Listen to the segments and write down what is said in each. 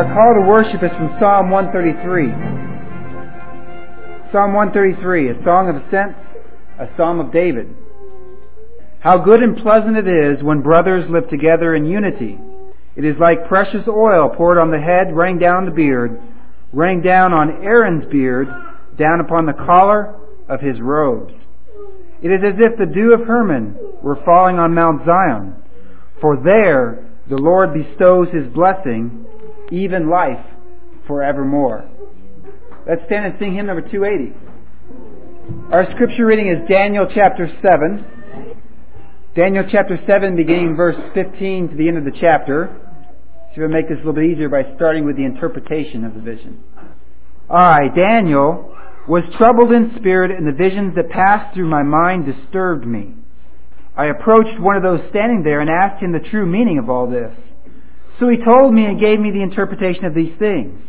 Our call to worship is from Psalm 133. Psalm 133, a song of ascent, a psalm of David. How good and pleasant it is when brothers live together in unity. It is like precious oil poured on the head, running down the beard, running down on Aaron's beard, down upon the collar of his robes. It is as if the dew of Hermon were falling on Mount Zion, for there the Lord bestows his blessing even life forevermore. Let's stand and sing hymn number 280. Our scripture reading is Daniel chapter 7. Daniel chapter 7, beginning verse 15 to the end of the chapter. If I make this a little bit easier by starting with the interpretation of the vision. I, Daniel, was troubled in spirit, and the visions that passed through my mind disturbed me. I approached one of those standing there and asked him the true meaning of all this. So he told me and gave me the interpretation of these things.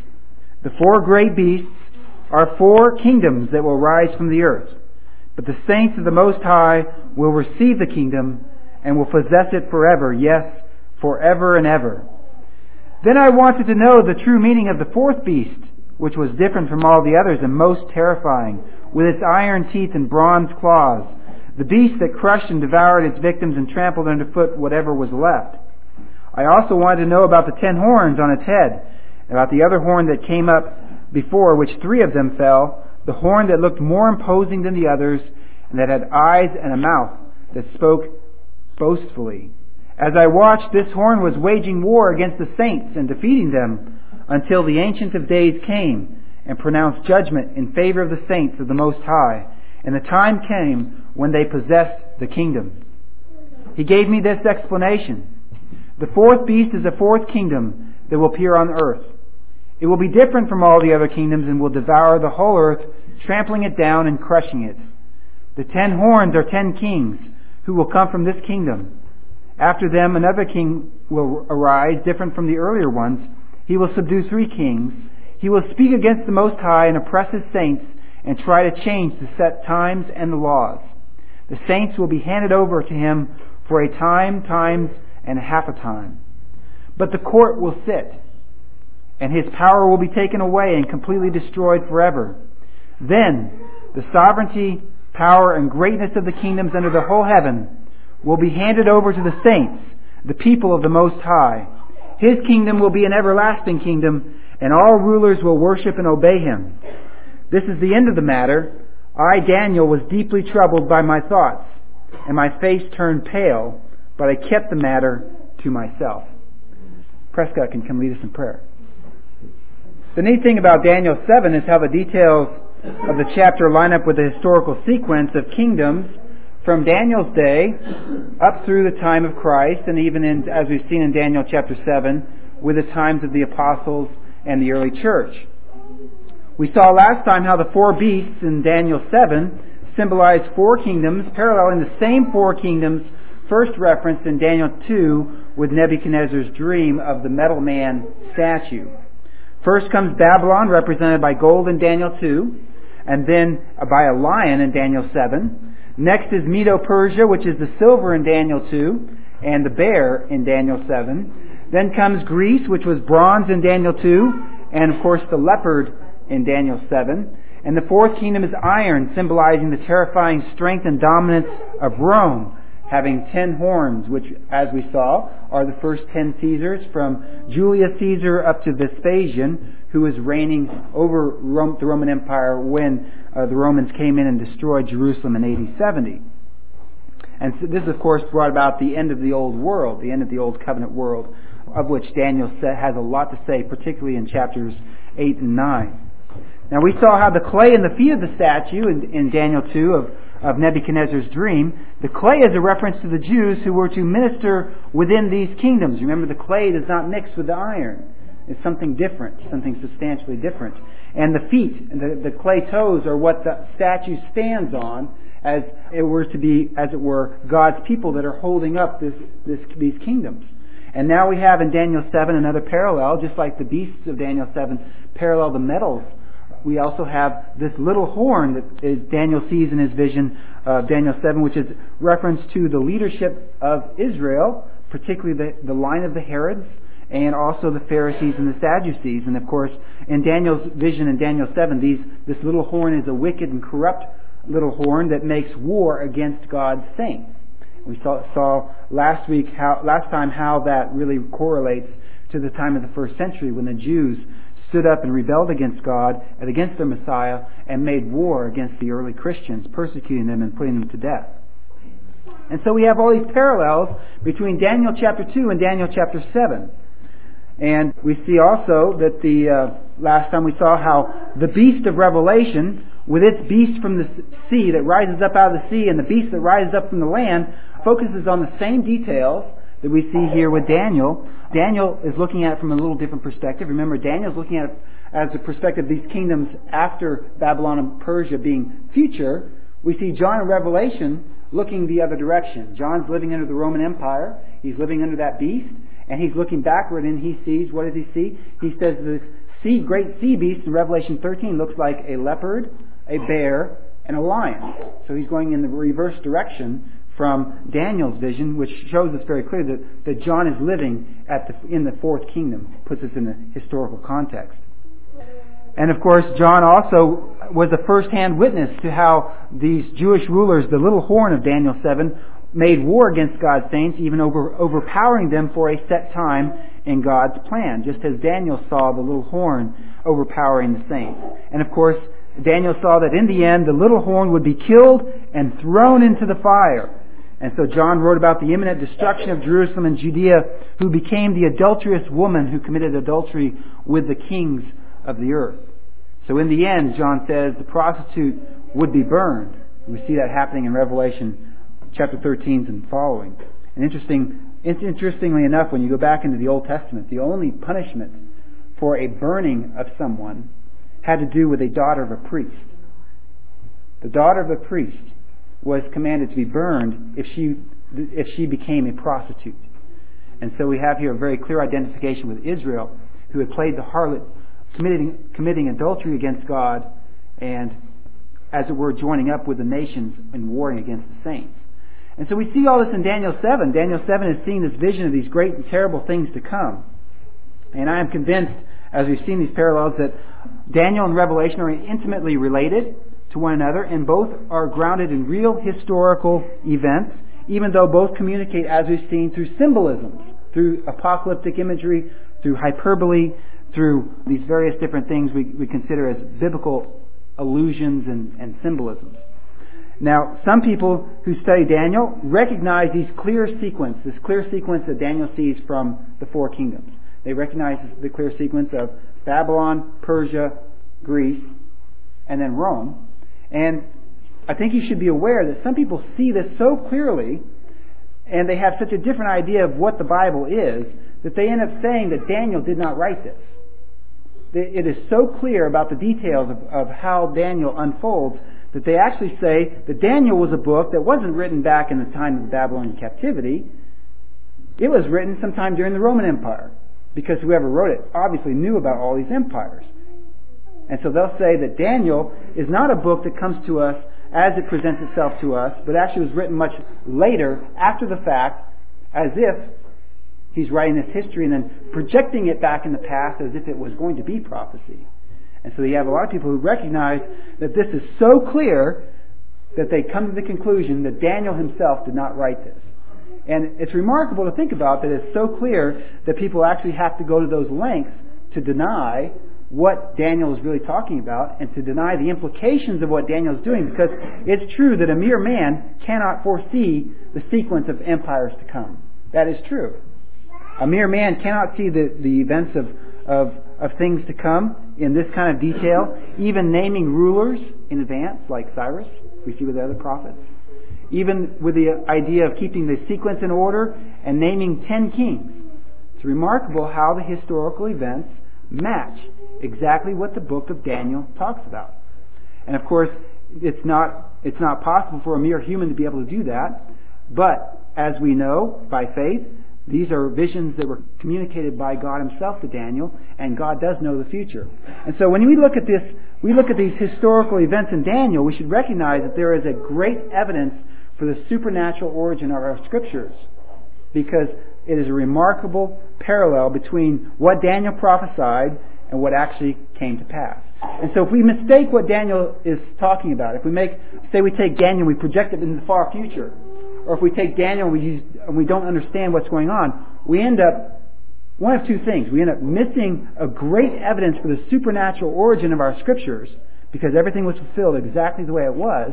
The four great beasts are four kingdoms that will rise from the earth. But the saints of the Most High will receive the kingdom and will possess it forever, yes, forever and ever. Then I wanted to know the true meaning of the fourth beast, which was different from all the others and most terrifying, with its iron teeth and bronze claws, the beast that crushed and devoured its victims and trampled underfoot whatever was left. I also wanted to know about the ten horns on its head, about the other horn that came up before, which three of them fell, the horn that looked more imposing than the others, and that had eyes and a mouth that spoke boastfully. As I watched, this horn was waging war against the saints and defeating them until the Ancient of Days came and pronounced judgment in favor of the saints of the Most High. And the time came when they possessed the kingdom. He gave me this explanation. The fourth beast is a fourth kingdom that will appear on earth. It will be different from all the other kingdoms and will devour the whole earth, trampling it down and crushing it. The ten horns are ten kings who will come from this kingdom. After them, another king will arise, different from the earlier ones. He will subdue three kings. He will speak against the Most High and oppress his saints and try to change the set times and the laws. The saints will be handed over to him for a time, times, and half a time. But the court will sit, and his power will be taken away and completely destroyed forever. Then the sovereignty, power, and greatness of the kingdoms under the whole heaven will be handed over to the saints, the people of the Most High. His kingdom will be an everlasting kingdom, and all rulers will worship and obey him. This is the end of the matter. I, Daniel, was deeply troubled by my thoughts, and my face turned pale but I kept the matter to myself. Prescott can come lead us in prayer. The neat thing about Daniel 7 is how the details of the chapter line up with the historical sequence of kingdoms from Daniel's day up through the time of Christ, and even in, as we've seen in Daniel chapter 7, with the times of the apostles and the early church. We saw last time how the four beasts in Daniel 7 symbolize four kingdoms, paralleling the same four kingdoms first referenced in Daniel 2 with Nebuchadnezzar's dream of the metal man statue. First comes Babylon, represented by gold in Daniel 2, and then by a lion in Daniel 7. Next is Medo Persia, which is the silver in Daniel 2, and the bear in Daniel 7. Then comes Greece, which was bronze in Daniel 2, and of course the leopard in Daniel 7. And the fourth kingdom is iron, symbolizing the terrifying strength and dominance of Rome having ten horns, which, as we saw, are the first ten Caesars, from Julius Caesar up to Vespasian, who was reigning over Rome, the Roman Empire when uh, the Romans came in and destroyed Jerusalem in AD 70. And so this, of course, brought about the end of the old world, the end of the old covenant world, of which Daniel has a lot to say, particularly in chapters 8 and 9. Now, we saw how the clay and the feet of the statue in, in Daniel 2 of of Nebuchadnezzar's dream, the clay is a reference to the Jews who were to minister within these kingdoms. Remember, the clay does not mix with the iron. It's something different, something substantially different. And the feet, the, the clay toes, are what the statue stands on, as it were to be, as it were, God's people that are holding up this, this, these kingdoms. And now we have in Daniel 7 another parallel, just like the beasts of Daniel 7 parallel the metals we also have this little horn that Daniel sees in his vision of Daniel 7, which is reference to the leadership of Israel, particularly the, the line of the Herods and also the Pharisees and the Sadducees. And of course, in Daniel's vision in Daniel 7, these, this little horn is a wicked and corrupt little horn that makes war against God's saints. We saw, saw last week how, last time how that really correlates to the time of the first century when the Jews stood up and rebelled against God and against their Messiah and made war against the early Christians, persecuting them and putting them to death. And so we have all these parallels between Daniel chapter 2 and Daniel chapter 7. And we see also that the uh, last time we saw how the beast of Revelation, with its beast from the sea that rises up out of the sea and the beast that rises up from the land, focuses on the same details that we see here with Daniel. Daniel is looking at it from a little different perspective. Remember, Daniel is looking at it as the perspective of these kingdoms after Babylon and Persia being future. We see John in Revelation looking the other direction. John's living under the Roman Empire. He's living under that beast, and he's looking backward and he sees, what does he see? He says the sea, great sea beast in Revelation 13 looks like a leopard, a bear, and a lion. So he's going in the reverse direction from Daniel's vision, which shows us very clearly that, that John is living at the, in the fourth kingdom, puts us in the historical context. And of course, John also was a first-hand witness to how these Jewish rulers, the little horn of Daniel 7, made war against God's saints, even over, overpowering them for a set time in God's plan, just as Daniel saw the little horn overpowering the saints. And of course, Daniel saw that in the end, the little horn would be killed and thrown into the fire. And so John wrote about the imminent destruction of Jerusalem and Judea, who became the adulterous woman who committed adultery with the kings of the earth. So in the end, John says the prostitute would be burned. We see that happening in Revelation chapter 13 and following. And interesting, interestingly enough, when you go back into the Old Testament, the only punishment for a burning of someone had to do with a daughter of a priest. The daughter of a priest was commanded to be burned if she, if she became a prostitute. And so we have here a very clear identification with Israel, who had played the harlot committing, committing adultery against God and, as it were, joining up with the nations in warring against the saints. And so we see all this in Daniel 7. Daniel 7 is seeing this vision of these great and terrible things to come. And I am convinced, as we've seen these parallels, that Daniel and Revelation are intimately related to one another, and both are grounded in real historical events, even though both communicate, as we've seen, through symbolisms, through apocalyptic imagery, through hyperbole, through these various different things we, we consider as biblical allusions and, and symbolisms. Now, some people who study Daniel recognize these clear sequence, this clear sequence that Daniel sees from the four kingdoms. They recognize the clear sequence of Babylon, Persia, Greece, and then Rome. And I think you should be aware that some people see this so clearly and they have such a different idea of what the Bible is that they end up saying that Daniel did not write this it is so clear about the details of, of how Daniel unfolds that they actually say that Daniel was a book that wasn't written back in the time of the Babylonian captivity. It was written sometime during the Roman Empire because whoever wrote it obviously knew about all these empires. And so they'll say that Daniel is not a book that comes to us as it presents itself to us, but actually was written much later, after the fact, as if He's writing this history and then projecting it back in the past as if it was going to be prophecy. And so you have a lot of people who recognize that this is so clear that they come to the conclusion that Daniel himself did not write this. And it's remarkable to think about that it's so clear that people actually have to go to those lengths to deny what Daniel is really talking about and to deny the implications of what Daniel is doing because it's true that a mere man cannot foresee the sequence of empires to come. That is true. A mere man cannot see the, the events of, of, of things to come in this kind of detail, even naming rulers in advance, like Cyrus, we see with the other prophets. Even with the idea of keeping the sequence in order and naming ten kings. It's remarkable how the historical events match exactly what the book of Daniel talks about. And of course, it's not, it's not possible for a mere human to be able to do that. But as we know by faith, these are visions that were communicated by God Himself to Daniel, and God does know the future. And so when we look at this, we look at these historical events in Daniel, we should recognize that there is a great evidence for the supernatural origin of our scriptures. because it is a remarkable parallel between what Daniel prophesied and what actually came to pass. And so if we mistake what Daniel is talking about, if we make, say we take Daniel and we project it into the far future, or if we take Daniel and we, use, and we don't understand what's going on, we end up one of two things. We end up missing a great evidence for the supernatural origin of our scriptures because everything was fulfilled exactly the way it was,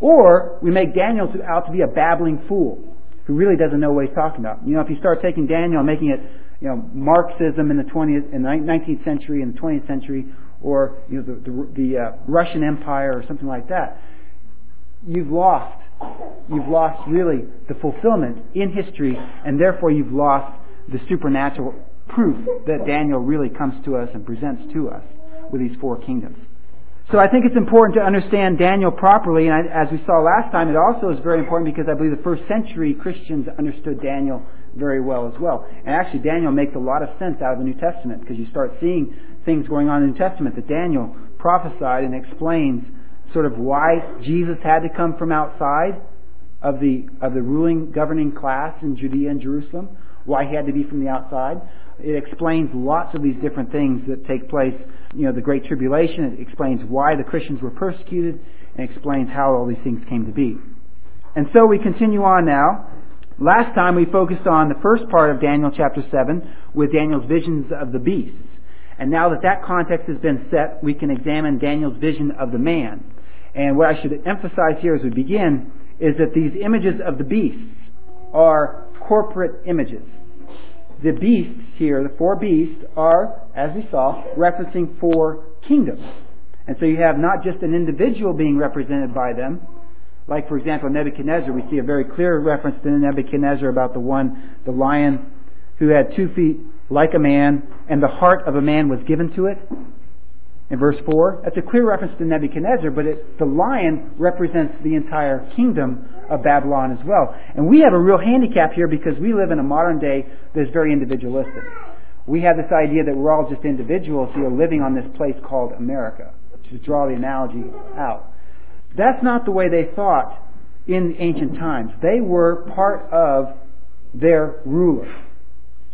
or we make Daniel out to be a babbling fool who really doesn't know what he's talking about. You know, if you start taking Daniel and making it, you know, Marxism in the 20th, in the 19th century in the 20th century, or you know, the, the, the uh, Russian Empire or something like that, you've lost. You've lost really the fulfillment in history, and therefore you've lost the supernatural proof that Daniel really comes to us and presents to us with these four kingdoms. So I think it's important to understand Daniel properly, and I, as we saw last time, it also is very important because I believe the first century Christians understood Daniel very well as well. And actually, Daniel makes a lot of sense out of the New Testament because you start seeing things going on in the New Testament that Daniel prophesied and explains sort of why Jesus had to come from outside of the of the ruling governing class in Judea and Jerusalem, why he had to be from the outside. It explains lots of these different things that take place. You know, the Great Tribulation. It explains why the Christians were persecuted, and explains how all these things came to be. And so we continue on now. Last time we focused on the first part of Daniel chapter 7 with Daniel's visions of the beasts. And now that that context has been set, we can examine Daniel's vision of the man. And what I should emphasize here as we begin is that these images of the beasts are corporate images. The beasts here, the four beasts, are, as we saw, referencing four kingdoms. And so you have not just an individual being represented by them, like for example Nebuchadnezzar, we see a very clear reference to Nebuchadnezzar about the one, the lion who had two feet like a man, and the heart of a man was given to it in verse 4. That's a clear reference to Nebuchadnezzar, but it, the lion represents the entire kingdom of Babylon as well. And we have a real handicap here because we live in a modern day that's very individualistic. We have this idea that we're all just individuals here living on this place called America, to draw the analogy out. That's not the way they thought in ancient times. They were part of their ruler.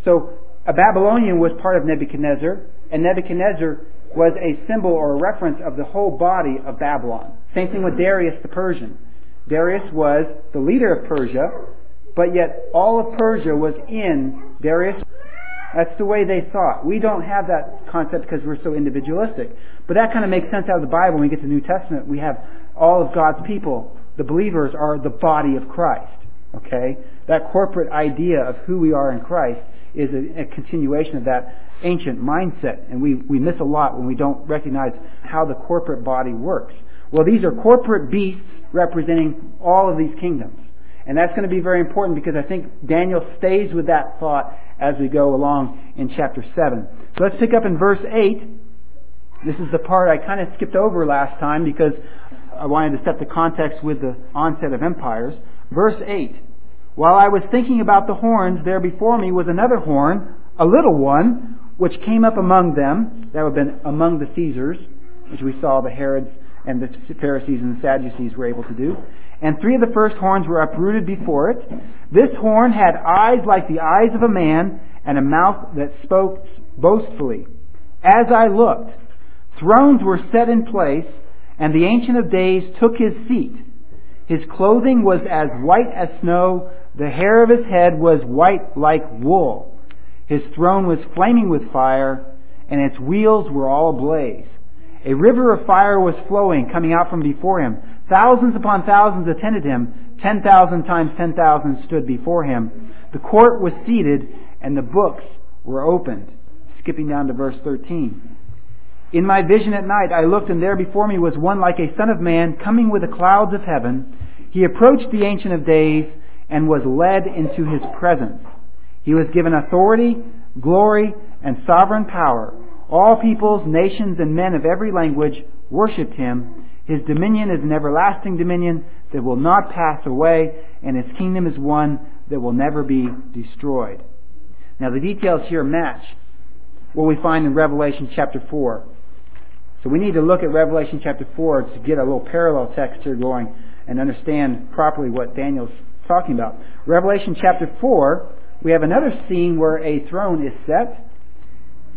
So a Babylonian was part of Nebuchadnezzar, and Nebuchadnezzar was a symbol or a reference of the whole body of Babylon. Same thing with Darius the Persian. Darius was the leader of Persia, but yet all of Persia was in Darius. That's the way they thought. We don't have that concept because we're so individualistic. But that kind of makes sense out of the Bible when we get to the New Testament. We have all of God's people. The believers are the body of Christ. Okay? That corporate idea of who we are in Christ is a, a continuation of that ancient mindset, and we, we miss a lot when we don't recognize how the corporate body works. Well, these are corporate beasts representing all of these kingdoms. And that's going to be very important because I think Daniel stays with that thought as we go along in chapter 7. So let's pick up in verse 8. This is the part I kind of skipped over last time because I wanted to set the context with the onset of empires. Verse 8. While I was thinking about the horns, there before me was another horn, a little one, which came up among them, that would have been among the Caesars, which we saw the Herods and the Pharisees and the Sadducees were able to do. And three of the first horns were uprooted before it. This horn had eyes like the eyes of a man, and a mouth that spoke boastfully. As I looked, thrones were set in place, and the Ancient of Days took his seat. His clothing was as white as snow, the hair of his head was white like wool. His throne was flaming with fire, and its wheels were all ablaze. A river of fire was flowing, coming out from before him. Thousands upon thousands attended him. Ten thousand times ten thousand stood before him. The court was seated, and the books were opened. Skipping down to verse 13. In my vision at night I looked, and there before me was one like a son of man, coming with the clouds of heaven. He approached the Ancient of Days, and was led into his presence. He was given authority, glory, and sovereign power. All peoples, nations, and men of every language worshipped him. His dominion is an everlasting dominion that will not pass away, and his kingdom is one that will never be destroyed. Now, the details here match what we find in Revelation chapter 4. So we need to look at Revelation chapter 4 to get a little parallel text here going and understand properly what Daniel's talking about. Revelation chapter 4 we have another scene where a throne is set.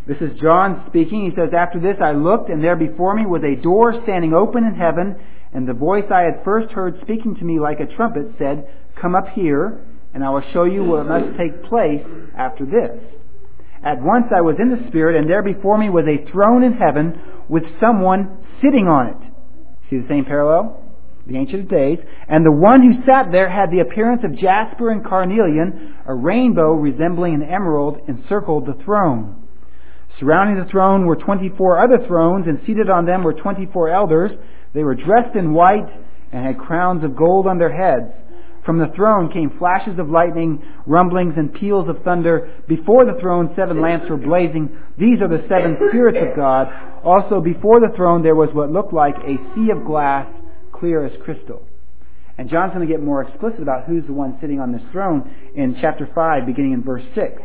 This is John speaking. He says, After this I looked, and there before me was a door standing open in heaven, and the voice I had first heard speaking to me like a trumpet said, Come up here, and I will show you what must take place after this. At once I was in the Spirit, and there before me was a throne in heaven with someone sitting on it. See the same parallel? The Ancient Days. And the one who sat there had the appearance of jasper and carnelian, a rainbow resembling an emerald encircled the throne. Surrounding the throne were 24 other thrones, and seated on them were 24 elders. They were dressed in white and had crowns of gold on their heads. From the throne came flashes of lightning, rumblings, and peals of thunder. Before the throne, seven lamps were blazing. These are the seven spirits of God. Also, before the throne, there was what looked like a sea of glass, clear as crystal. And John's going to get more explicit about who's the one sitting on this throne in chapter 5, beginning in verse 6.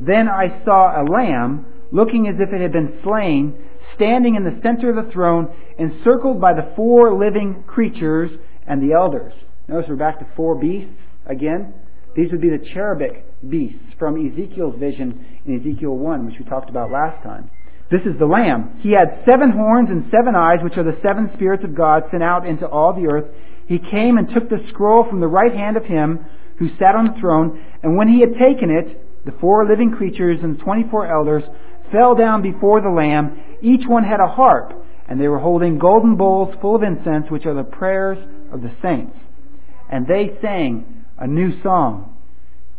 Then I saw a lamb, looking as if it had been slain, standing in the center of the throne, encircled by the four living creatures and the elders. Notice we're back to four beasts again. These would be the cherubic beasts from Ezekiel's vision in Ezekiel 1, which we talked about last time. This is the Lamb. He had seven horns and seven eyes, which are the seven spirits of God sent out into all the earth. He came and took the scroll from the right hand of him who sat on the throne, and when he had taken it, the four living creatures and the twenty-four elders fell down before the Lamb. Each one had a harp, and they were holding golden bowls full of incense, which are the prayers of the saints and they sang a new song.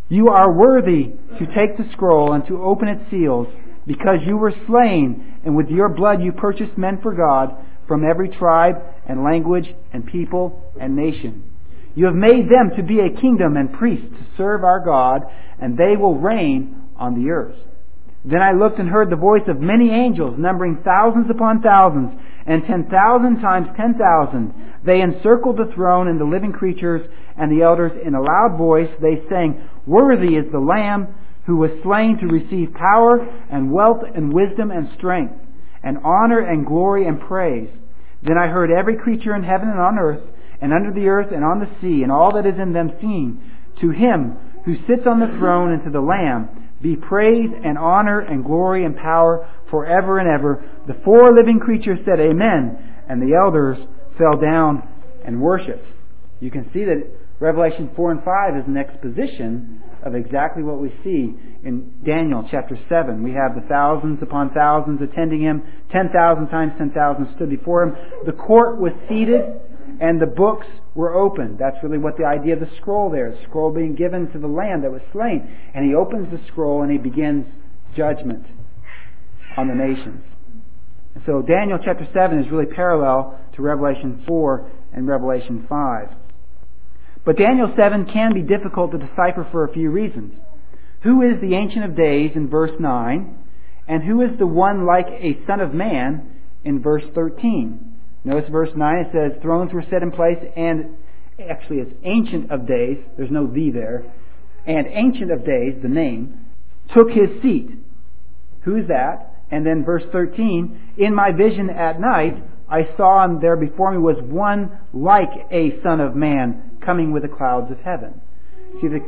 You are worthy to take the scroll and to open its seals, because you were slain, and with your blood you purchased men for God from every tribe and language and people and nation. You have made them to be a kingdom and priests to serve our God, and they will reign on the earth. Then I looked and heard the voice of many angels, numbering thousands upon thousands, and ten thousand times ten thousand. They encircled the throne and the living creatures and the elders in a loud voice. They sang, Worthy is the Lamb who was slain to receive power and wealth and wisdom and strength, and honor and glory and praise. Then I heard every creature in heaven and on earth, and under the earth and on the sea, and all that is in them singing, To him who sits on the throne and to the Lamb be praise and honor and glory and power forever and ever. The four living creatures said, Amen. And the elders fell down and worshiped. You can see that Revelation 4 and 5 is an exposition of exactly what we see in Daniel chapter 7. We have the thousands upon thousands attending him. 10,000 times 10,000 stood before him. The court was seated and the books were opened. That's really what the idea of the scroll there. The scroll being given to the Lamb that was slain. And he opens the scroll and he begins judgment on the nations. And so Daniel chapter 7 is really parallel to Revelation 4 and Revelation 5. But Daniel 7 can be difficult to decipher for a few reasons. Who is the Ancient of Days in verse 9? And who is the one like a Son of Man in verse 13? Notice verse 9, it says, Thrones were set in place, and actually it's Ancient of Days, there's no the there, and Ancient of Days, the name, took his seat. Who is that? And then verse 13, In my vision at night, I saw and there before me was one like a Son of Man coming with the clouds of heaven. See, the,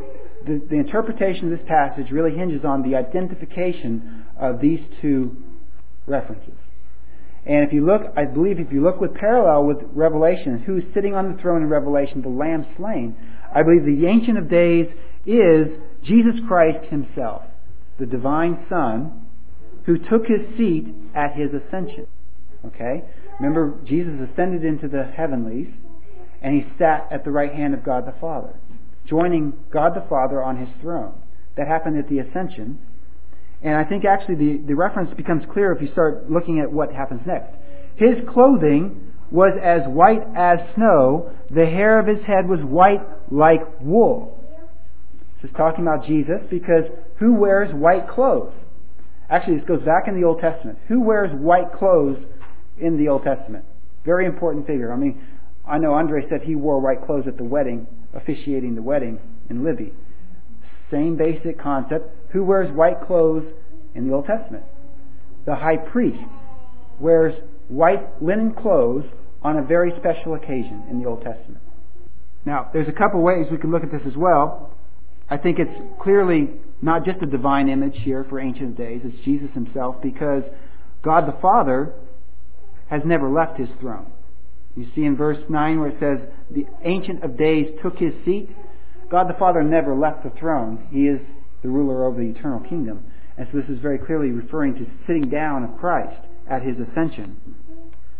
the, the interpretation of this passage really hinges on the identification of these two references. And if you look, I believe if you look with parallel with Revelation, who's sitting on the throne in Revelation, the Lamb slain, I believe the Ancient of Days is Jesus Christ Himself, the divine Son, who took His seat at His ascension. Okay? Remember, Jesus ascended into the heavenlies, and He sat at the right hand of God the Father, joining God the Father on His throne. That happened at the ascension. And I think actually the, the reference becomes clear if you start looking at what happens next. His clothing was as white as snow. The hair of his head was white like wool. This is talking about Jesus because who wears white clothes? Actually, this goes back in the Old Testament. Who wears white clothes in the Old Testament? Very important figure. I mean, I know Andre said he wore white clothes at the wedding, officiating the wedding in Libby. Same basic concept. Who wears white clothes in the Old Testament? The high priest wears white linen clothes on a very special occasion in the Old Testament. Now, there's a couple ways we can look at this as well. I think it's clearly not just a divine image here for Ancient Days, it's Jesus himself because God the Father has never left his throne. You see in verse 9 where it says, The Ancient of Days took his seat. God the Father never left the throne. He is the ruler over the eternal kingdom. And so this is very clearly referring to sitting down of Christ at his ascension.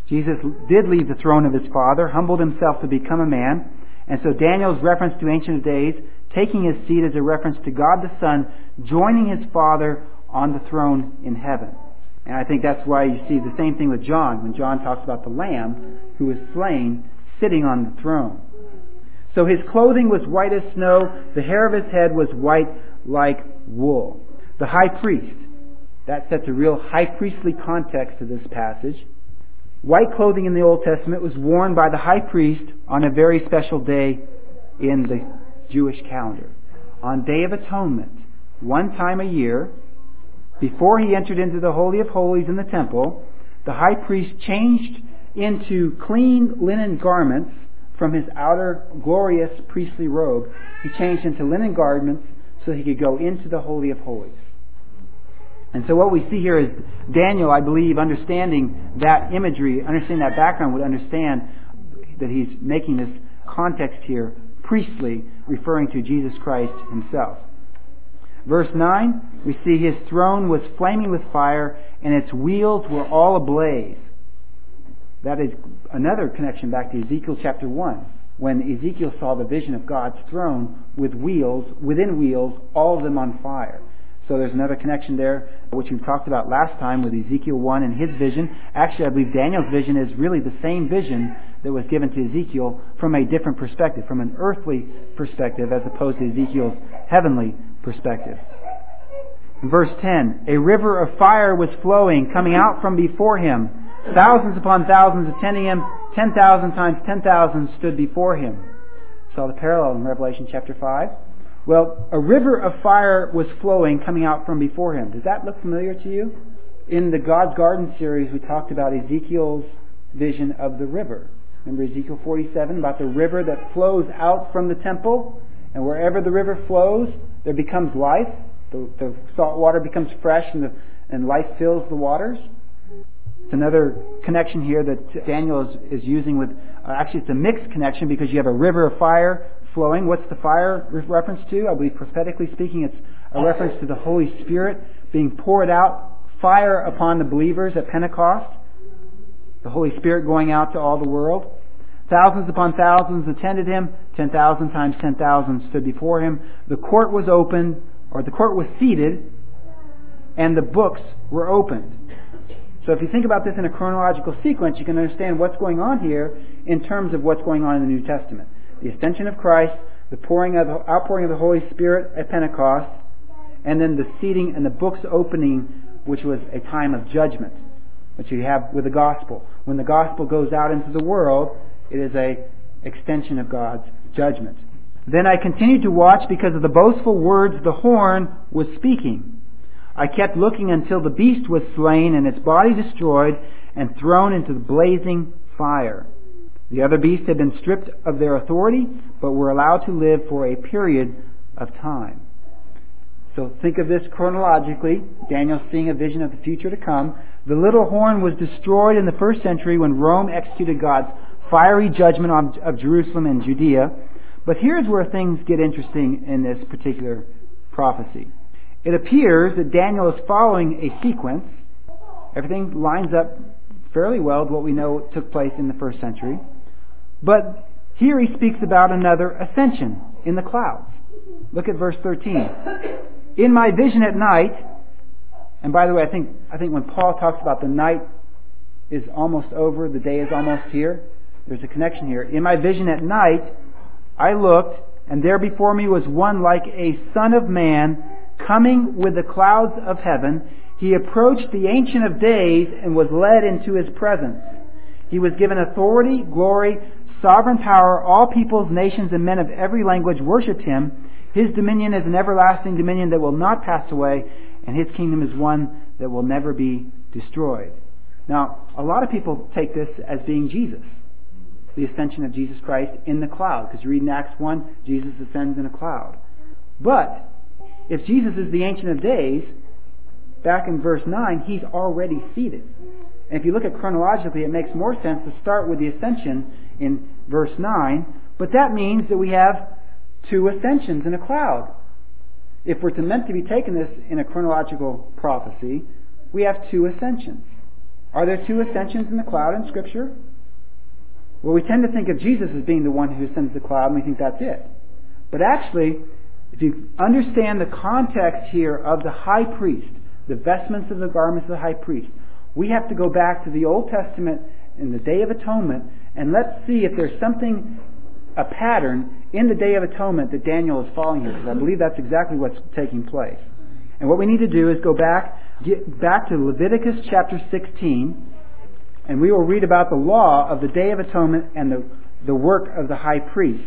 Jesus did leave the throne of his Father, humbled himself to become a man, and so Daniel's reference to Ancient Days, taking his seat as a reference to God the Son, joining his Father on the throne in heaven. And I think that's why you see the same thing with John, when John talks about the Lamb who was slain sitting on the throne. So his clothing was white as snow, the hair of his head was white like wool. The high priest, that sets a real high priestly context to this passage. White clothing in the Old Testament was worn by the high priest on a very special day in the Jewish calendar. On Day of Atonement, one time a year, before he entered into the Holy of Holies in the temple, the high priest changed into clean linen garments from his outer glorious priestly robe. He changed into linen garments so he could go into the Holy of Holies. And so what we see here is Daniel, I believe, understanding that imagery, understanding that background, would understand that he's making this context here priestly, referring to Jesus Christ himself. Verse 9, we see his throne was flaming with fire, and its wheels were all ablaze. That is another connection back to Ezekiel chapter 1, when Ezekiel saw the vision of God's throne with wheels, within wheels, all of them on fire. So there's another connection there, which we talked about last time with Ezekiel 1 and his vision. Actually, I believe Daniel's vision is really the same vision that was given to Ezekiel from a different perspective, from an earthly perspective as opposed to Ezekiel's heavenly perspective. Verse 10, a river of fire was flowing, coming out from before him. Thousands upon thousands attending him, 10,000 times 10,000 stood before him. Saw the parallel in Revelation chapter 5. Well, a river of fire was flowing coming out from before him. Does that look familiar to you? In the God's Garden series, we talked about Ezekiel's vision of the river. Remember Ezekiel 47 about the river that flows out from the temple? And wherever the river flows, there becomes life. The, the salt water becomes fresh and, the, and life fills the waters. It's another connection here that Daniel is, is using with, uh, actually it's a mixed connection because you have a river of fire flowing. What's the fire reference to? I believe prophetically speaking, it's a reference to the Holy Spirit being poured out, fire upon the believers at Pentecost. The Holy Spirit going out to all the world. Thousands upon thousands attended him. Ten thousand times ten thousand stood before him. The court was opened, or the court was seated, and the books were opened. So if you think about this in a chronological sequence, you can understand what's going on here in terms of what's going on in the New Testament. The ascension of Christ, the pouring of the, outpouring of the Holy Spirit at Pentecost, and then the seating and the books opening, which was a time of judgment, which you have with the gospel. When the gospel goes out into the world, it is a extension of God's judgment. Then I continued to watch because of the boastful words the horn was speaking. I kept looking until the beast was slain and its body destroyed and thrown into the blazing fire. The other beasts had been stripped of their authority, but were allowed to live for a period of time. So think of this chronologically. Daniel seeing a vision of the future to come. The little horn was destroyed in the first century when Rome executed God's fiery judgment on, of Jerusalem and Judea. But here's where things get interesting in this particular prophecy. It appears that Daniel is following a sequence. Everything lines up fairly well with what we know took place in the first century. But here he speaks about another ascension in the clouds. Look at verse 13. In my vision at night, and by the way, I think, I think when Paul talks about the night is almost over, the day is almost here, there's a connection here. In my vision at night, I looked, and there before me was one like a son of man coming with the clouds of heaven. He approached the Ancient of Days and was led into his presence. He was given authority, glory, sovereign power. All peoples, nations, and men of every language worshipped him. His dominion is an everlasting dominion that will not pass away, and his kingdom is one that will never be destroyed. Now, a lot of people take this as being Jesus, the ascension of Jesus Christ in the cloud, because you read in Acts 1, Jesus ascends in a cloud. But if Jesus is the Ancient of Days, back in verse 9, he's already seated. And if you look at chronologically, it makes more sense to start with the ascension in verse 9. But that means that we have two ascensions in a cloud. If we're meant to be taking this in a chronological prophecy, we have two ascensions. Are there two ascensions in the cloud in Scripture? Well, we tend to think of Jesus as being the one who ascends the cloud, and we think that's it. But actually, you understand the context here of the high priest, the vestments of the garments of the high priest, we have to go back to the Old Testament in the Day of Atonement, and let's see if there's something, a pattern in the Day of Atonement that Daniel is following here, because I believe that's exactly what's taking place. And what we need to do is go back, get back to Leviticus chapter 16, and we will read about the law of the Day of Atonement and the, the work of the high priest,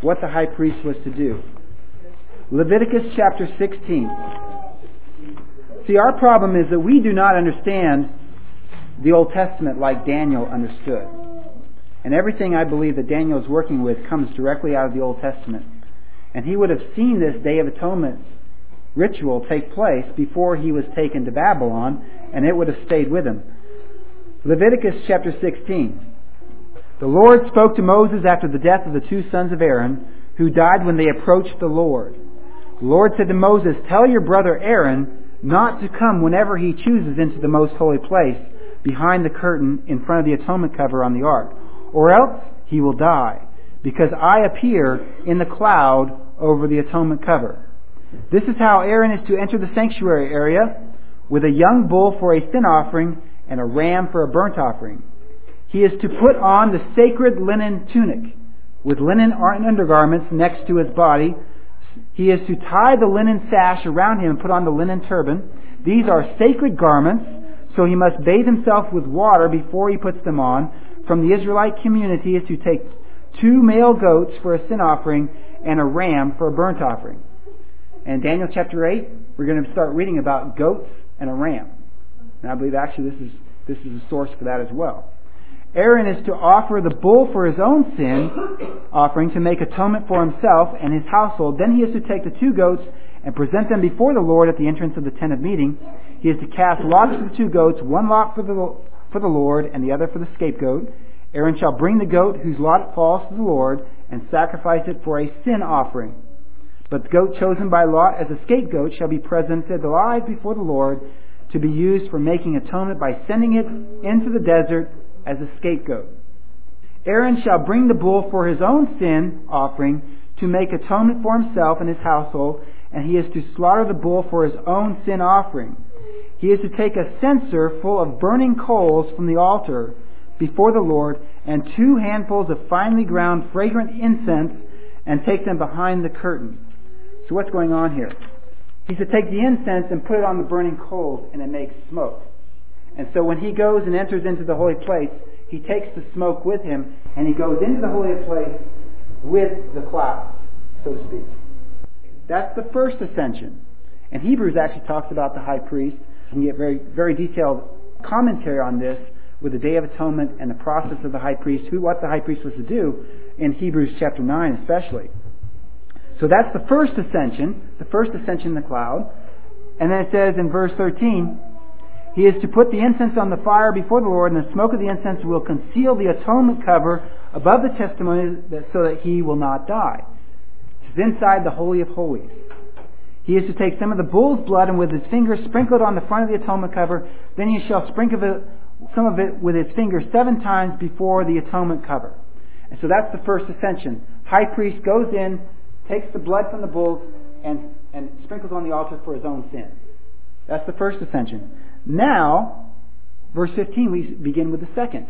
what the high priest was to do. Leviticus chapter 16. See, our problem is that we do not understand the Old Testament like Daniel understood. And everything I believe that Daniel is working with comes directly out of the Old Testament. And he would have seen this Day of Atonement ritual take place before he was taken to Babylon, and it would have stayed with him. Leviticus chapter 16. The Lord spoke to Moses after the death of the two sons of Aaron, who died when they approached the Lord. The Lord said to Moses, Tell your brother Aaron not to come whenever he chooses into the most holy place behind the curtain in front of the atonement cover on the ark, or else he will die, because I appear in the cloud over the atonement cover. This is how Aaron is to enter the sanctuary area with a young bull for a sin offering and a ram for a burnt offering. He is to put on the sacred linen tunic with linen undergarments next to his body. He is to tie the linen sash around him and put on the linen turban. These are sacred garments, so he must bathe himself with water before he puts them on. From the Israelite community is to take two male goats for a sin offering and a ram for a burnt offering. And Daniel chapter 8, we're going to start reading about goats and a ram. And I believe actually this is, this is a source for that as well. Aaron is to offer the bull for his own sin offering to make atonement for himself and his household. Then he is to take the two goats and present them before the Lord at the entrance of the tent of meeting. He is to cast lots for the two goats, one lot for the, for the Lord and the other for the scapegoat. Aaron shall bring the goat whose lot falls to the Lord and sacrifice it for a sin offering. But the goat chosen by Lot as a scapegoat shall be presented alive before the Lord to be used for making atonement by sending it into the desert as a scapegoat. Aaron shall bring the bull for his own sin offering to make atonement for himself and his household, and he is to slaughter the bull for his own sin offering. He is to take a censer full of burning coals from the altar before the Lord, and two handfuls of finely ground fragrant incense, and take them behind the curtain. So what's going on here? He's to take the incense and put it on the burning coals, and it makes smoke. And so when he goes and enters into the holy place, he takes the smoke with him, and he goes into the holy place with the cloud, so to speak. That's the first ascension. And Hebrews actually talks about the high priest. You can get very, very detailed commentary on this with the Day of Atonement and the process of the high priest, who, what the high priest was to do in Hebrews chapter 9 especially. So that's the first ascension, the first ascension in the cloud. And then it says in verse 13, He is to put the incense on the fire before the Lord, and the smoke of the incense will conceal the atonement cover above the testimony so that he will not die. It's inside the Holy of Holies. He is to take some of the bull's blood and with his fingers sprinkle it on the front of the atonement cover. Then he shall sprinkle it, some of it with his finger seven times before the atonement cover. And so that's the first ascension. High priest goes in, takes the blood from the bulls and, and sprinkles on the altar for his own sin. That's the first ascension. Now, verse 15, we begin with the second.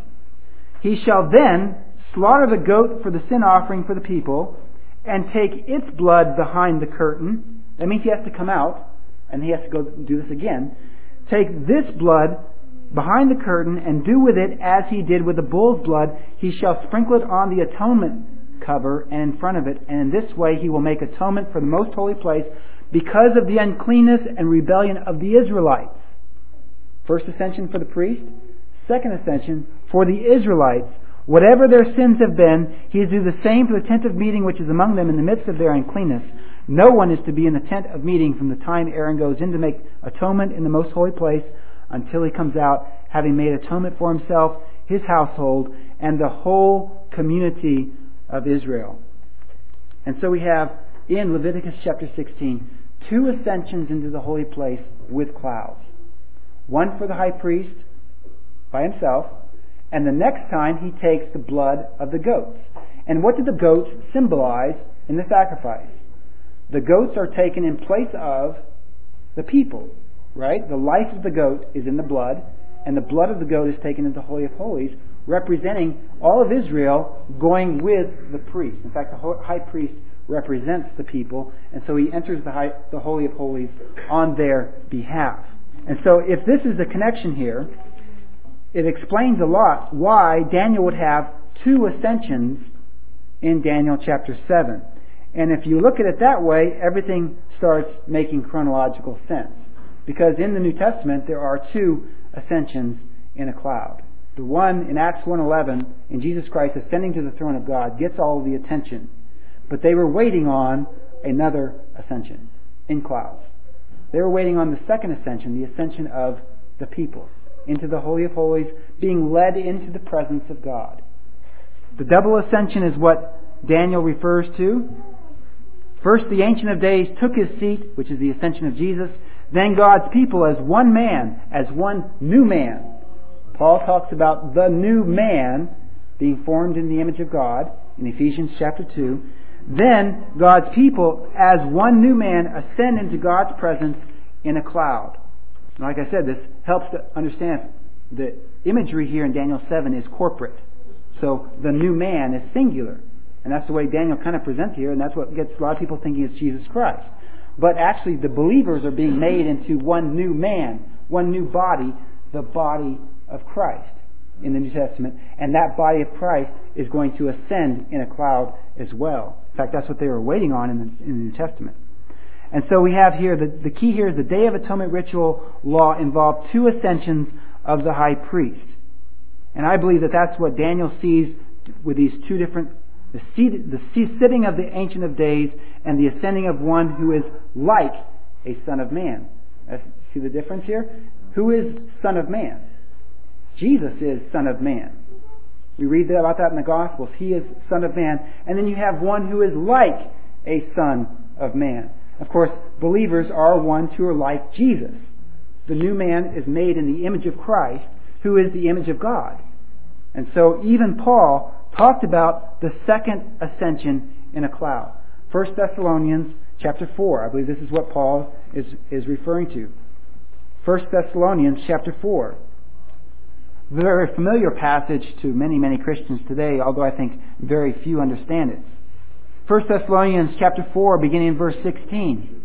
He shall then slaughter the goat for the sin offering for the people and take its blood behind the curtain. That means he has to come out and he has to go do this again. Take this blood behind the curtain and do with it as he did with the bull's blood. He shall sprinkle it on the atonement cover and in front of it, and in this way he will make atonement for the most holy place because of the uncleanness and rebellion of the Israelites. First ascension for the priest, second ascension for the Israelites. Whatever their sins have been, he is to do the same for the tent of meeting which is among them in the midst of their uncleanness. No one is to be in the tent of meeting from the time Aaron goes in to make atonement in the most holy place until he comes out, having made atonement for himself, his household, and the whole community of Israel. And so we have in Leviticus chapter 16 two ascensions into the holy place with clouds. One for the high priest by himself, and the next time he takes the blood of the goats. And what do the goats symbolize in the sacrifice? The goats are taken in place of the people, right? The life of the goat is in the blood, and the blood of the goat is taken into the Holy of Holies, representing all of Israel going with the priest. In fact, the high priest represents the people, and so he enters the, high, the Holy of Holies on their behalf. And so, if this is the connection here, it explains a lot why Daniel would have two ascensions in Daniel chapter 7. And if you look at it that way, everything starts making chronological sense. Because in the New Testament, there are two ascensions in a cloud. The one in Acts 1.11, in Jesus Christ ascending to the throne of God, gets all the attention. But they were waiting on another ascension in clouds. They were waiting on the second ascension, the ascension of the people into the Holy of Holies, being led into the presence of God. The double ascension is what Daniel refers to. First, the Ancient of Days took his seat, which is the ascension of Jesus. Then God's people as one man, as one new man. Paul talks about the new man being formed in the image of God in Ephesians chapter 2. Then God's people as one new man ascend into God's presence in a cloud. Like I said, this helps to understand the imagery here in Daniel 7 is corporate. So the new man is singular. And that's the way Daniel kind of presents here, and that's what gets a lot of people thinking it's Jesus Christ. But actually, the believers are being made into one new man, one new body, the body of Christ in the New Testament. And that body of Christ is going to ascend in a cloud as well. In fact, that's what they were waiting on in the, in the New Testament. And so we have here, the, the key here is the Day of Atonement ritual law involved two ascensions of the high priest. And I believe that that's what Daniel sees with these two different, the, seat, the sitting of the Ancient of Days and the ascending of one who is like a Son of Man. See the difference here? Who is Son of Man? Jesus is Son of Man. We read about that in the Gospels. He is Son of Man. And then you have one who is like a Son of Man. Of course, believers are ones who are like Jesus. The new man is made in the image of Christ, who is the image of God. And so even Paul talked about the second ascension in a cloud. 1 Thessalonians chapter 4. I believe this is what Paul is, is referring to. 1 Thessalonians chapter 4. Very familiar passage to many, many Christians today, although I think very few understand it. 1 Thessalonians chapter 4, beginning in verse 16.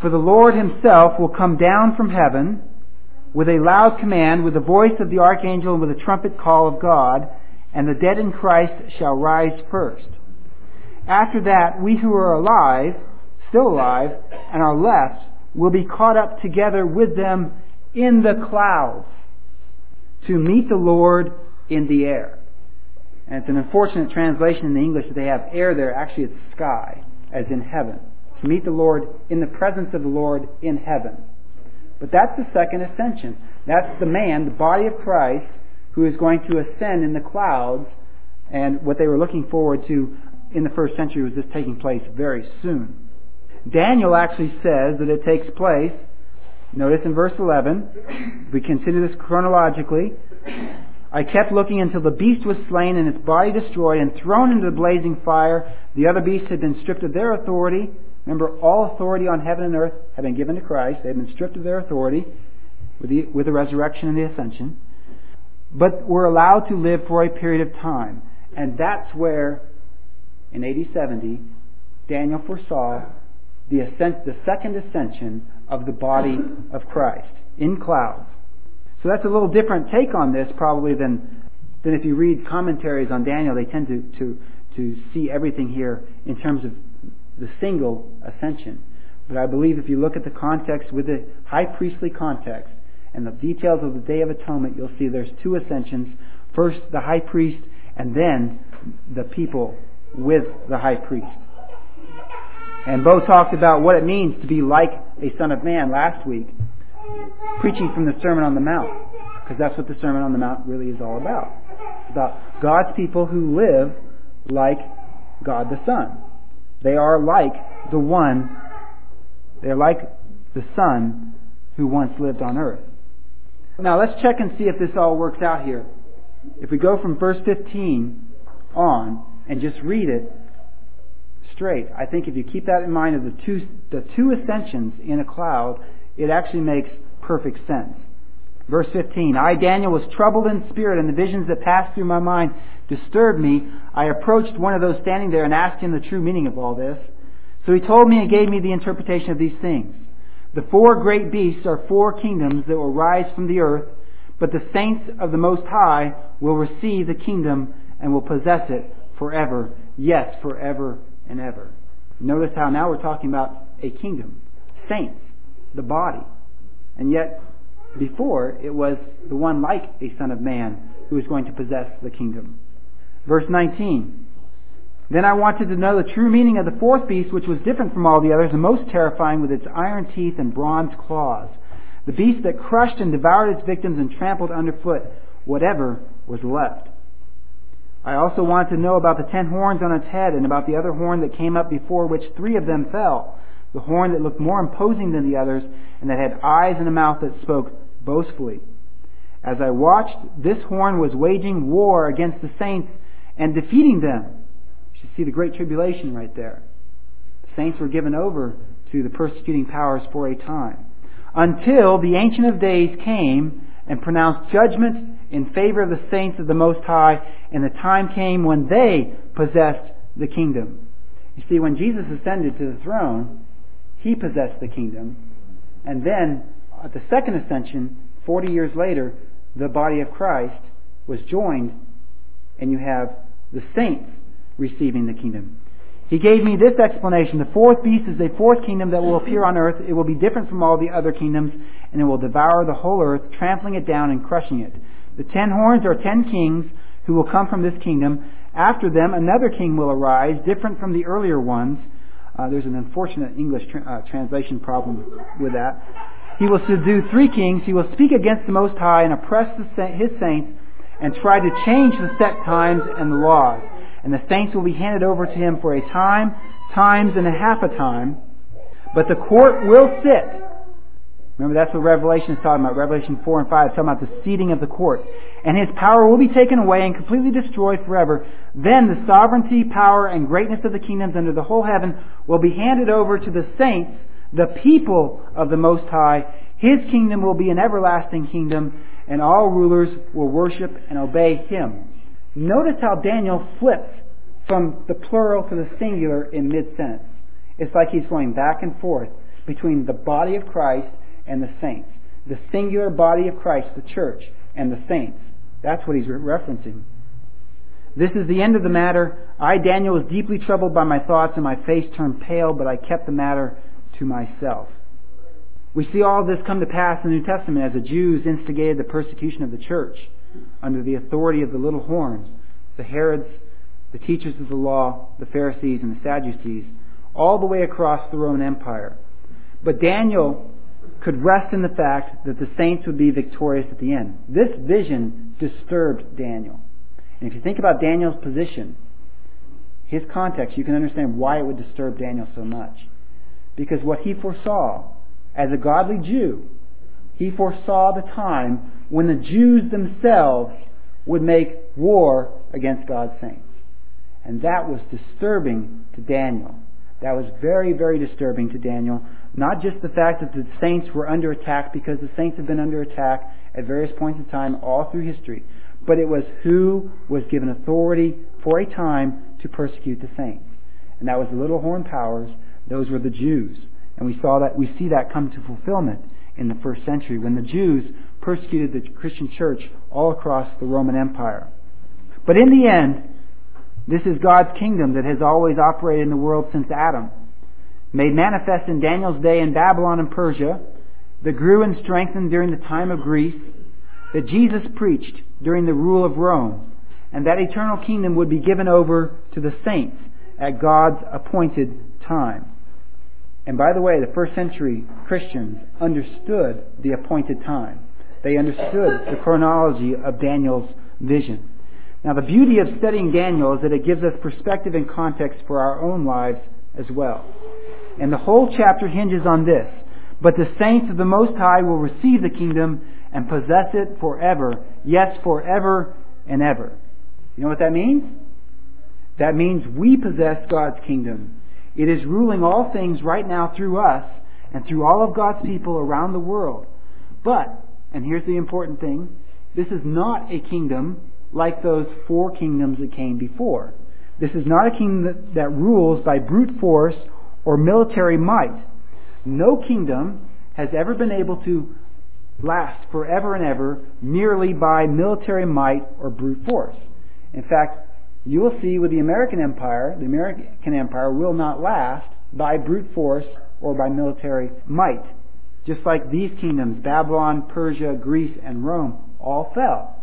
For the Lord himself will come down from heaven with a loud command, with the voice of the archangel, and with a trumpet call of God, and the dead in Christ shall rise first. After that, we who are alive, still alive, and are left, will be caught up together with them in the clouds to meet the Lord in the air. And it's an unfortunate translation in the English that they have air there. Actually, it's sky, as in heaven. To meet the Lord in the presence of the Lord in heaven. But that's the second ascension. That's the man, the body of Christ, who is going to ascend in the clouds. And what they were looking forward to in the first century was this taking place very soon. Daniel actually says that it takes place, notice in verse 11, we consider this chronologically, I kept looking until the beast was slain and its body destroyed and thrown into the blazing fire. The other beasts had been stripped of their authority. Remember, all authority on heaven and earth had been given to Christ. They had been stripped of their authority with the, with the resurrection and the ascension. But were allowed to live for a period of time. And that's where, in AD 70, Daniel foresaw the, ascent, the second ascension of the body of Christ in clouds. So that's a little different take on this probably than, than if you read commentaries on Daniel. They tend to, to, to see everything here in terms of the single ascension. But I believe if you look at the context with the high priestly context and the details of the Day of Atonement, you'll see there's two ascensions. First, the high priest, and then the people with the high priest. And Bo talked about what it means to be like a son of man last week, preaching from the Sermon on the Mount, because that's what the Sermon on the Mount really is all about. It's about God's people who live like God the Son. They are like the one, they're like the Son who once lived on earth. Now let's check and see if this all works out here. If we go from verse 15 on and just read it straight, I think if you keep that in mind of the two, the two ascensions in a cloud, it actually makes perfect sense. Verse 15, I, Daniel, was troubled in spirit, and the visions that passed through my mind disturbed me. I approached one of those standing there and asked him the true meaning of all this. So he told me and gave me the interpretation of these things. The four great beasts are four kingdoms that will rise from the earth, but the saints of the Most High will receive the kingdom and will possess it forever. Yes, forever and ever. Notice how now we're talking about a kingdom. Saints, the body. And yet, before, it was the one like a Son of Man who was going to possess the kingdom. Verse 19. Then I wanted to know the true meaning of the fourth beast, which was different from all the others and most terrifying with its iron teeth and bronze claws. The beast that crushed and devoured its victims and trampled underfoot whatever was left. I also wanted to know about the ten horns on its head and about the other horn that came up before which three of them fell. The horn that looked more imposing than the others and that had eyes and a mouth that spoke boastfully. As I watched, this horn was waging war against the saints and defeating them. You should see the great tribulation right there. The saints were given over to the persecuting powers for a time. Until the Ancient of Days came and pronounced judgment in favor of the saints of the Most High, and the time came when they possessed the kingdom. You see, when Jesus ascended to the throne, he possessed the kingdom. And then, at the second ascension, 40 years later, the body of Christ was joined, and you have the saints receiving the kingdom. He gave me this explanation. The fourth beast is a fourth kingdom that will appear on earth. It will be different from all the other kingdoms, and it will devour the whole earth, trampling it down and crushing it. The ten horns are ten kings who will come from this kingdom. After them, another king will arise, different from the earlier ones. Uh, there's an unfortunate English tra- uh, translation problem with that. He will subdue three kings. He will speak against the Most High and oppress sa- his saints and try to change the set times and the laws. And the saints will be handed over to him for a time, times and a half a time. But the court will sit Remember, that's what Revelation is talking about. Revelation 4 and 5 is talking about the seating of the court. And his power will be taken away and completely destroyed forever. Then the sovereignty, power, and greatness of the kingdoms under the whole heaven will be handed over to the saints, the people of the Most High. His kingdom will be an everlasting kingdom, and all rulers will worship and obey him. Notice how Daniel flips from the plural to the singular in mid sentence. It's like he's going back and forth between the body of Christ and the saints. The singular body of Christ, the church, and the saints. That's what he's referencing. This is the end of the matter. I, Daniel, was deeply troubled by my thoughts, and my face turned pale, but I kept the matter to myself. We see all this come to pass in the New Testament as the Jews instigated the persecution of the church under the authority of the little horns, the Herods, the teachers of the law, the Pharisees, and the Sadducees, all the way across the Roman Empire. But Daniel could rest in the fact that the saints would be victorious at the end. This vision disturbed Daniel. And if you think about Daniel's position, his context, you can understand why it would disturb Daniel so much. Because what he foresaw as a godly Jew, he foresaw the time when the Jews themselves would make war against God's saints. And that was disturbing to Daniel. That was very, very disturbing to Daniel. Not just the fact that the saints were under attack, because the saints have been under attack at various points in time all through history, but it was who was given authority for a time to persecute the saints. And that was the little horn powers. Those were the Jews. And we saw that, we see that come to fulfillment in the first century when the Jews persecuted the Christian church all across the Roman Empire. But in the end, this is God's kingdom that has always operated in the world since Adam. Made manifest in Daniel's day in Babylon and Persia, that grew and strengthened during the time of Greece, that Jesus preached during the rule of Rome, and that eternal kingdom would be given over to the saints at God's appointed time. And by the way, the first century Christians understood the appointed time. They understood the chronology of Daniel's vision. Now, the beauty of studying Daniel is that it gives us perspective and context for our own lives as well. And the whole chapter hinges on this. But the saints of the Most High will receive the kingdom and possess it forever. Yes, forever and ever. You know what that means? That means we possess God's kingdom. It is ruling all things right now through us and through all of God's people around the world. But, and here's the important thing, this is not a kingdom like those four kingdoms that came before. This is not a kingdom that, that rules by brute force or military might. No kingdom has ever been able to last forever and ever merely by military might or brute force. In fact, you will see with the American Empire, the American Empire will not last by brute force or by military might. Just like these kingdoms, Babylon, Persia, Greece, and Rome, all fell.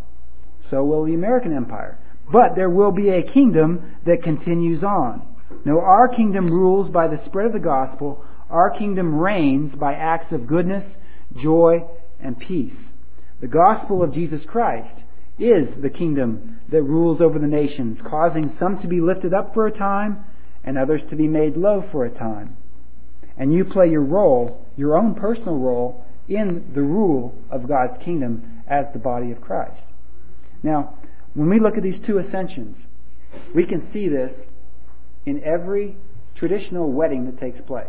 So will the American Empire. But there will be a kingdom that continues on. No, our kingdom rules by the spread of the gospel. Our kingdom reigns by acts of goodness, joy, and peace. The gospel of Jesus Christ is the kingdom that rules over the nations, causing some to be lifted up for a time and others to be made low for a time. And you play your role, your own personal role, in the rule of God's kingdom as the body of Christ. Now, when we look at these two ascensions, we can see this in every traditional wedding that takes place.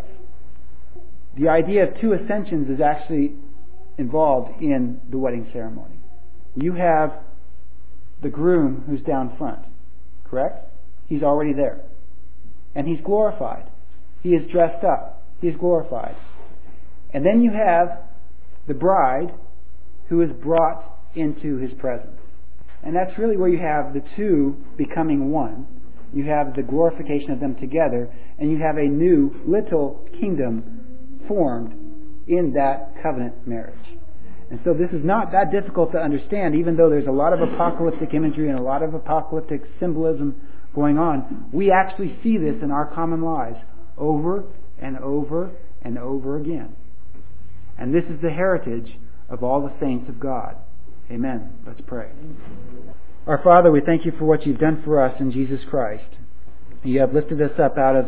The idea of two ascensions is actually involved in the wedding ceremony. You have the groom who's down front, correct? He's already there. And he's glorified. He is dressed up. He is glorified. And then you have the bride who is brought into his presence. And that's really where you have the two becoming one. You have the glorification of them together, and you have a new little kingdom formed in that covenant marriage. And so this is not that difficult to understand, even though there's a lot of apocalyptic imagery and a lot of apocalyptic symbolism going on. We actually see this in our common lives over and over and over again. And this is the heritage of all the saints of God. Amen. Let's pray. Our Father, we thank you for what you've done for us in Jesus Christ. You have lifted us up out of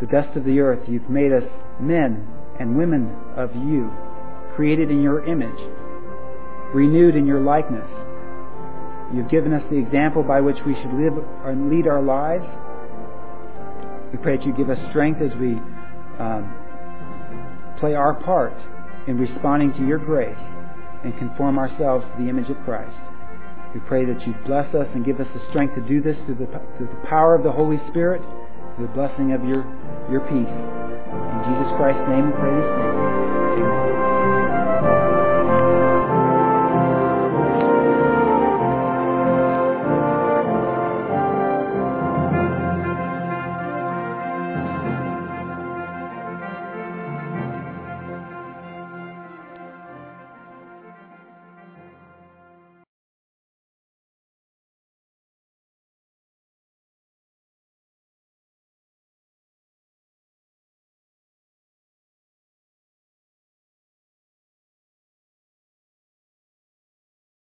the dust of the earth. You've made us men and women of you created in your image, renewed in your likeness. You've given us the example by which we should live and lead our lives. We pray that you give us strength as we um, play our part in responding to your grace and conform ourselves to the image of Christ. We pray that you bless us and give us the strength to do this through the, through the power of the Holy Spirit, through the blessing of your, your peace. In Jesus Christ's name we pray this name.